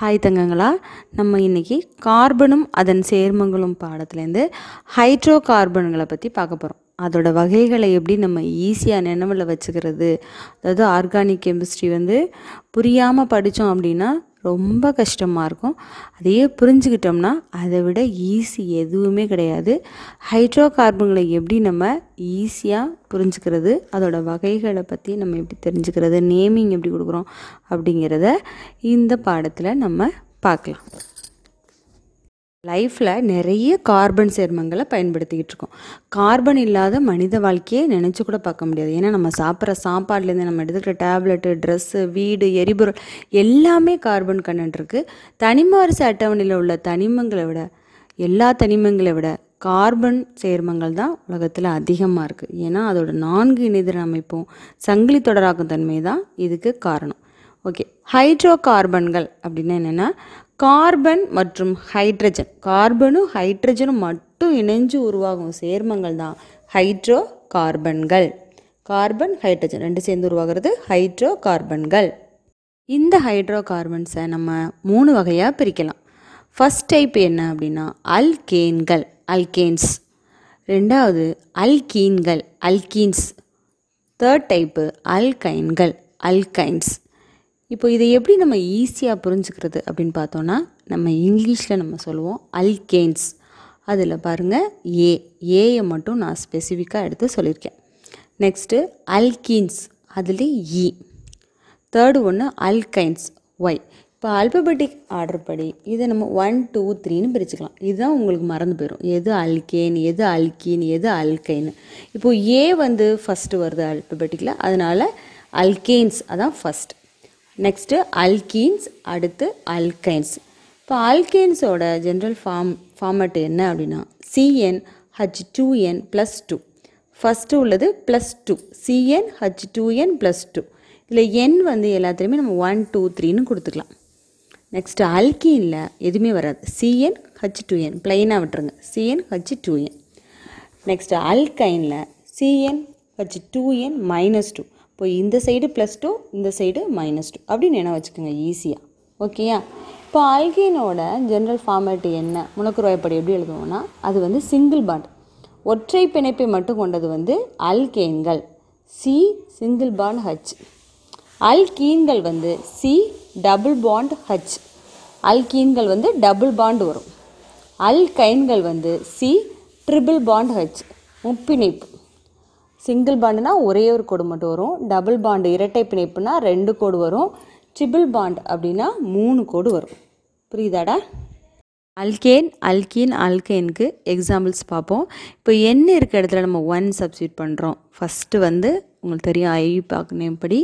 Hi தங்கங்களா நம்ம இன்றைக்கி கார்பனும் அதன் சேர்மங்களும் பாடத்துலேருந்து ஹைட்ரோ கார்பன்களை பற்றி பார்க்க போகிறோம் அதோடய வகைகளை எப்படி நம்ம ஈஸியாக நினைவில் வச்சுக்கிறது அதாவது ஆர்கானிக் கெமிஸ்ட்ரி வந்து புரியாமல் படித்தோம் அப்படின்னா ரொம்ப கஷ்டமாக இருக்கும். அதையே புரிஞ்சுக்கிட்டோம்னா அதை விட ஈஸி எதுவுமே கிடையாது. ஹைட்ரோ கார்பன்களை எப்படி நம்ம ஈஸியாக புரிஞ்சுக்கிறது அதோடய வகைகளை பற்றி நம்ம எப்படி தெரிஞ்சுக்கிறது நேமிங் எப்படி கொடுக்குறோம் அப்படிங்கிறத இந்த பாடத்தில் நம்ம பார்க்கலாம். லைஃப்பில் நிறைய கார்பன் சேர்மங்களை பயன்படுத்திக்கிட்டு இருக்கோம். கார்பன் இல்லாத மனித வாழ்க்கையை நினச்சி கூட பார்க்க முடியாது. ஏன்னா நம்ம சாப்பிட்ற சாப்பாடுலேருந்து நம்ம எடுத்துக்கிற டேப்லெட்டு ட்ரெஸ்ஸு வீடு எரிபொருள் எல்லாமே கார்பன் கண்டென்ட் இருக்குது தனிம வரிசை அட்டவணையில் உள்ள தனிமங்களை விட எல்லா தனிமங்களை விட கார்பன் சேர்மங்கள் தான் உலகத்தில் அதிகமாக இருக்குது ஏன்னா அதோட நான்கு இணைதிர அமைப்பும் சங்கிலி தொடராக்கும் தன்மை தான் இதுக்கு காரணம். ஓகே. ஹைட்ரோ கார்பன்கள் அப்படின்னா என்னென்னா கார்பன் மற்றும் ஹைட்ரஜன். கார்பனும் ஹைட்ரஜனும் மட்டும் இணைஞ்சு உருவாகும் சேர்மங்கள் தான் ஹைட்ரோ கார்பன்கள் கார்பன் ஹைட்ரஜன் ரெண்டு சேர்ந்து உருவாகிறது ஹைட்ரோ கார்பன்கள் இந்த ஹைட்ரோ கார்பன்ஸை நம்ம மூணு வகையாக பிரிக்கலாம். ஃபஸ்ட் டைப் என்ன அப்படின்னா அல்கேன்கள் அல்கேன்ஸ் ரெண்டாவது அல்கீன்கள் அல்கீன்ஸ் தேர்ட் டைப்பு அல்கைன்கள் அல்கைன்ஸ் இப்போ இதை எப்படி நம்ம ஈஸியாக புரிஞ்சுக்கிறது அப்படின்னு பார்த்தோன்னா நம்ம இங்கிலீஷில் நம்ம சொல்லுவோம் அல்கேன்ஸ் அதில் பாருங்கள் ஏ ஏயை மட்டும் நான் ஸ்பெசிஃபிக்காக எடுத்து சொல்லியிருக்கேன். நெக்ஸ்ட்டு அல்கீன்ஸ் அதில் இ தேர்டு ஒன்று அல்கைன்ஸ் ஒய் இப்போ அல்பபெட்டிக் ஆர்டர் படி இதை நம்ம ஒன் டூ த்ரீன்னு பிரிச்சுக்கலாம். இதுதான் உங்களுக்கு மறந்து போயிடும் எது அல்கேன் எது அல்கீன் எது அல்கைன்னு இப்போது ஏ வந்து ஃபஸ்ட்டு வருது அல்பபெட்டிக்கில் அதனால் அல்கேன்ஸ் அதான் ஃபஸ்ட் நெக்ஸ்ட்டு அல்கீன்ஸ் அடுத்து அல்கைன்ஸ் இப்போ அல்கேன்ஸோட ஜென்ரல் ஃபார்ம் ஃபார்மட் என்ன அப்படின்னா CN H two N plus two first உள்ளது plus two CN H two N plus two இதில் என் வந்து எல்லாத்துலேயுமே நம்ம ஒன் டூ த்ரீன்னு கொடுத்துக்கலாம். நெக்ஸ்ட்டு அல்கீனில் எதுவுமே வராது. C N H two N ப்ளைனாக விட்டுருங்க. CN H two N next அல்கைனில் CN H two N minus two இப்போ இந்த சைடு ப்ளஸ் டூ இந்த சைடு மைனஸ் டூ அப்படின்னு என்ன வச்சுக்கோங்க ஈஸியாக ஓகேயா இப்போ அல்கீனோட ஜென்ரல் ஃபார்மேட் என்ன? முனக்குருவாய்ப்படி எப்படி எழுதுவோம்னா அது வந்து சிங்கிள் பாண்ட் ஒற்றை பிணைப்பை மட்டும் கொண்டது வந்து அல்கேன்கள் சி சிங்கிள் பாண்ட் ஹச் அல்கீன்கள் வந்து சி டபுள் பாண்ட் ஹச் அல்கீன்கள் வந்து டபுள் பாண்ட் வரும். அல்கைன்கள் வந்து சி ட்ரிபிள் பாண்ட் ஹச் முப்பிணைப்பு. சிங்கிள் பாண்டுனா ஒரே ஒரு கோடு மட்டும் வரும். டபுள் பாண்டு இரட்டை பிணைப்புனா ரெண்டு கோடு வரும். ட்ரிபிள் பாண்ட் அப்படின்னா மூணு கோடு வரும். புரியுதாடா? அல்கேன் அல்கீன் அல்கேனுக்கு எக்ஸாம்பிள்ஸ் பார்ப்போம். இப்போ என்ன இருக்க இடத்துல நம்ம ஒன் சப்ஸ்டியூட் பண்ணுறோம் ஃபஸ்ட்டு வந்து உங்களுக்கு தெரியும் ஐ பார்க்கணும்படி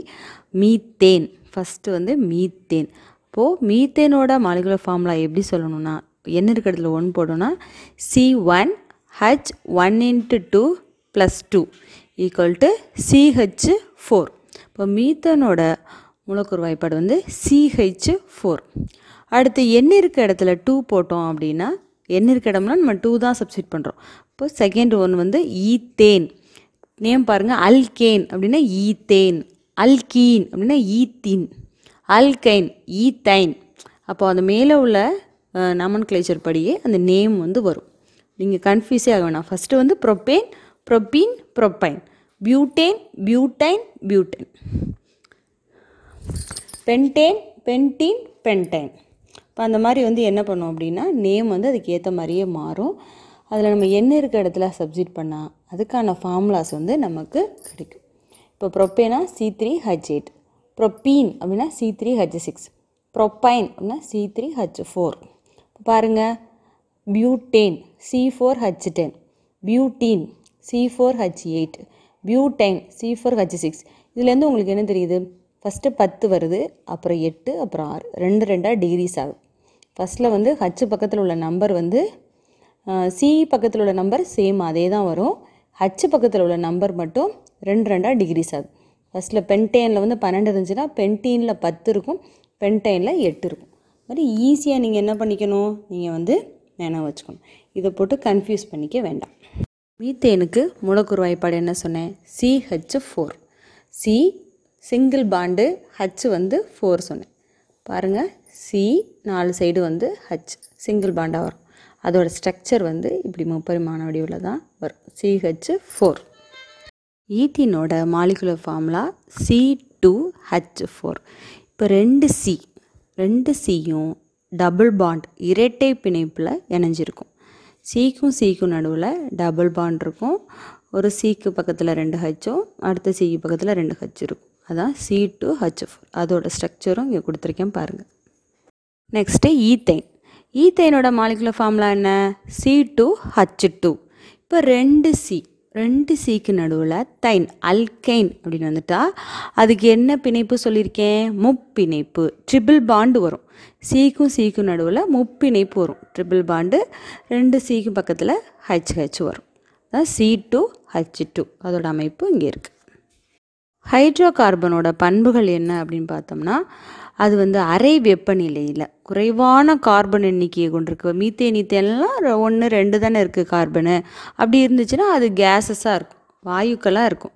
மீத்தேன். ஃபஸ்ட்டு வந்து மீத்தேன். இப்போது மீத்தேனோட மாலிகுலர் ஃபார்முலா எப்படி சொல்லணும்னா என்ன இருக்க இடத்துல ஒன் போடணும்னா C one H one into two plus two equal to CH four இப்போ மீத்தனோட மூலக்கூறு வாய்ப்பாடு வந்து சிஹெச் ஃபோர் அடுத்து எண் இருக்க இடத்துல டூ போட்டோம் அப்படின்னா எண் இருக்க இடம்னா நம்ம டூ தான் சப்ஸ்டியூட் பண்ணுறோம் இப்போ செகண்ட் ஒன் வந்து ஈத்தேன். நேம் பாருங்கள் அல்கேன் அப்படின்னா ஈத்தேன். அல்கீன் அப்படின்னா ஈத்தீன். Alkyne ethyne. அப்போ அந்த மேலே உள்ள நமன் கிளேச்சர் படியே அந்த நேம் வந்து வரும். நீங்கள் கன்ஃபியூஸே ஆக வேணாம். ஃபஸ்ட்டு வந்து propane propene propyne butane butyne butyne pentane pentene pentyne இப்போ அந்த மாதிரி வந்து என்ன பண்ணோம் அப்படின்னா நேம் வந்து அதுக்கு ஏற்ற மாதிரியே மாறும். அதில் நம்ம என்ன இருக்க இடத்துல சப்ஜெக்ட் பண்ணால் அதுக்கான ஃபார்முலாஸ் வந்து நமக்கு கிடைக்கும். இப்போ ப்ரொப்பேனா C three H eight propene அப்படின்னா C three H six propyne அப்படின்னா சி த்ரீ ஹச் ஃபோர் பாருங்கள் butane C four H ten butene C four H eight butyne C four H six இதுலேருந்து உங்களுக்கு என்ன தெரியுது? ஃபஸ்ட்டு பத்து வருது அப்புறம் எட்டு அப்புறம் ஆறு. ரெண்டு ரெண்டாக டிகிரிஸ் ஆகும். ஃபஸ்ட்டில் வந்து ஹச் பக்கத்தில் உள்ள நம்பர் வந்து சி பக்கத்தில் உள்ள நம்பர் சேம் அதே தான் வரும். ஹச் பக்கத்தில் உள்ள நம்பர் மட்டும் ரெண்டு ரெண்டாக டிகிரிஸ் ஆகுது ஃபஸ்ட்டில் பென்டெயினில் வந்து பன்னெண்டு இருந்துச்சுன்னா பென்டீனில் பத்து இருக்கும் பென்டெயினில் எட்டு இருக்கும். மாதிரி ஈஸியாக நீங்கள் என்ன பண்ணிக்கணும்? நீங்கள் வந்து நினைவு வச்சுக்கணும். இதை போட்டு கன்ஃபியூஸ் பண்ணிக்க வேண்டாம். மீத்தேனுக்கு மூலக்கூறு வாய்ப்பாடு என்ன சொன்னேன்? CH four C single bond H வந்து ஃபோர் சொன்னேன். பாருங்கள் சி நாலு சைடு வந்து ஹச் சிங்கிள் பாண்டாக வரும். அதோட ஸ்ட்ரக்சர் வந்து இப்படி முப்பரிமாண வடிவில் தான் வரும். CH four ஈத்தீனோட molecular formula C two H four இப்போ ரெண்டு சி ரெண்டு சியும் டபுள் பாண்ட் இரட்டை பிணைப்பில் இணைஞ்சிருக்கும். சிக்கும் சிக்கும் நடுவில் டபுள் பாண்ட் இருக்கும். ஒரு சிக்கு பக்கத்தில் ரெண்டு ஹச்சும் அடுத்த சிக்கு பக்கத்தில் ரெண்டு ஹச் இருக்கும். அதான் சி டு ஹச் ஃபோர் அதோட ஸ்ட்ரக்சரும் இங்கே கொடுத்துருக்கேன் பாருங்கள் நெக்ஸ்ட்டு ஈத்தைன் ஈத்தைனோட மாலிகுலர் ஃபார்முலா என்ன? சி டூ ஹச் டூ இப்போ ரெண்டு சி ரெண்டு சீக்கு நடுவில் தைன் அல்கைன் அப்படின்னு வந்துட்டா. அதுக்கு என்ன பிணைப்பு சொல்லியிருக்கேன்? முப்பிணைப்பு. ட்ரிபிள் பாண்டு வரும். சீக்கும் சீக்கும் நடுவில் முப்பிணைப்பு வரும். ட்ரிபிள் பாண்டு ரெண்டு சீக்கும் பக்கத்தில் ஹச் ஹச் வரும். அதான் சி டூ ஹச் டூ அதோட அமைப்பு இங்கே இருக்குது ஹைட்ரோ கார்பனோட பண்புகள் என்ன அப்படின்னு பார்த்தோம்னா அது வந்து அரை வெப்பநிலையில் குறைவான கார்பன் எண்ணிக்கையை கொண்டிருக்கு. மீத்தேன் ஈத்தேன்லாம் ஒன்று ரெண்டு தானே இருக்குது கார்பனு. அப்படி இருந்துச்சுன்னா அது கேஸஸாக இருக்கும் வாயுக்களாக இருக்கும்.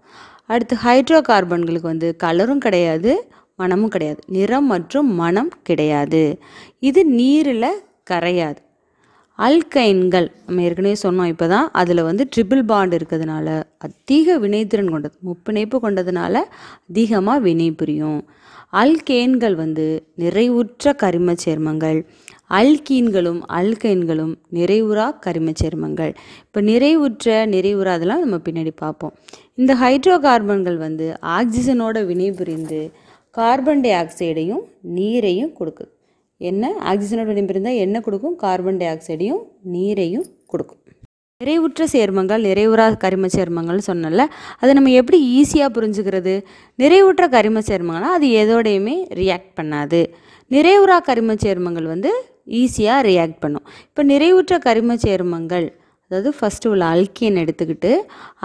அடுத்து ஹைட்ரோ கார்பன்களுக்கு வந்து கலரும் கிடையாது மனமும் கிடையாது. நிறம் மற்றும் மனம் கிடையாது. இது நீரில் கரையாது. அல்கைன்கள். நம்ம ஏற்கனவே சொன்னோம் இப்போ தான் அதில் வந்து ட்ரிபிள் பாண்ட் இருக்கிறதுனால அதிக வினைத்திறன் கொண்டது முப்பிணைப்பு கொண்டதுனால அதிகமாக வினை புரியும். அல்கேன்கள் வந்து நிறைவுற்ற கரிமச் சேர்மங்கள். அல்கீன்களும் அல்கைன்களும் நிறைவுறா கரிமச் சேர்மங்கள். இப்போ நிறைவுற்ற நிறைவுறா அதெல்லாம் நம்ம பின்னாடி பார்ப்போம். இந்த ஹைட்ரோ கார்பன்கள் வந்து ஆக்சிஜனோட வினை புரிந்து கார்பன் டை ஆக்சைடையும் நீரையும் கொடுக்குது. என்ன ஆக்சிஜனோட வினை இருந்தால் என்ன கொடுக்கும் கார்பன் டை ஆக்சைடையும் நீரையும் கொடுக்கும். நிறைவுற்ற சேர்மங்கள் நிறைவுறா கரிம சேர்மங்கள்னு சொன்னல அதை நம்ம எப்படி ஈஸியாக புரிஞ்சுக்கிறது? நிறைவுற்ற கரிம சேர்மங்கள்னால் அது எதோடையுமே ரியாக்ட் பண்ணாது. நிறைவுறா கரிம சேர்மங்கள் வந்து ஈஸியாக ரியாக்ட் பண்ணும். இப்போ நிறைவுற்ற கரிம சேர்மங்கள் அதாவது ஃபஸ்ட்டு உள்ள அல்கியன் எடுத்துக்கிட்டு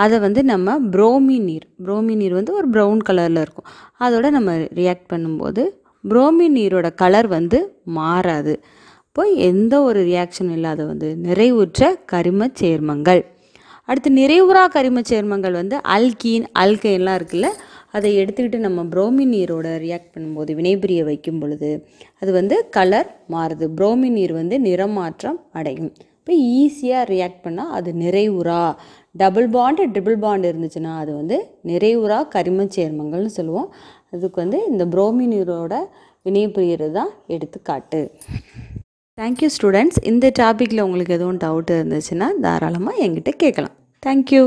அதை வந்து நம்ம புரோமி நீர் புரோமி நீர் வந்து ஒரு ப்ரௌன் கலரில் இருக்கும். அதோட நம்ம ரியாக்ட் பண்ணும்போது புரோமின் நீரோட கலர் வந்து மாறாது. இப்போ எந்த ஒரு ரியாக்ஷன் இல்லாத வந்து நிறைவுற்ற கரிம சேர்மங்கள். அடுத்து நிறைவுறா கரிம சேர்மங்கள் வந்து அல்கீன் அல்கைன்லாம் இருக்குல்ல அதை எடுத்துக்கிட்டு நம்ம புரோமின் நீரோட ரியாக்ட் பண்ணும்போது வினைபுரிய வைக்கும் பொழுது அது வந்து கலர் மாறுது. புரோமின் நீர் வந்து நிறமாற்றம் அடையும். இப்போ ஈஸியாக ரியாக்ட் பண்ணால் அது நிறைவுறா டபுள் பாண்டு ட்ரிபிள் பாண்டு இருந்துச்சுன்னா அது வந்து நிறைவுறா கரிம சேர்மங்கள்னு சொல்லுவோம். அதுக்கு வந்து இந்த புரோமின் நீரோட வினைபுரியறது தான் எடுத்துக்காட்டு. தேங்க்யூ ஸ்டூடெண்ட்ஸ் இந்த டாப்பிக்கில் உங்களுக்கு எதுவும் டவுட் இருந்துச்சுன்னா தாராளமாக என்கிட்ட கேட்கலாம். தேங்க்யூ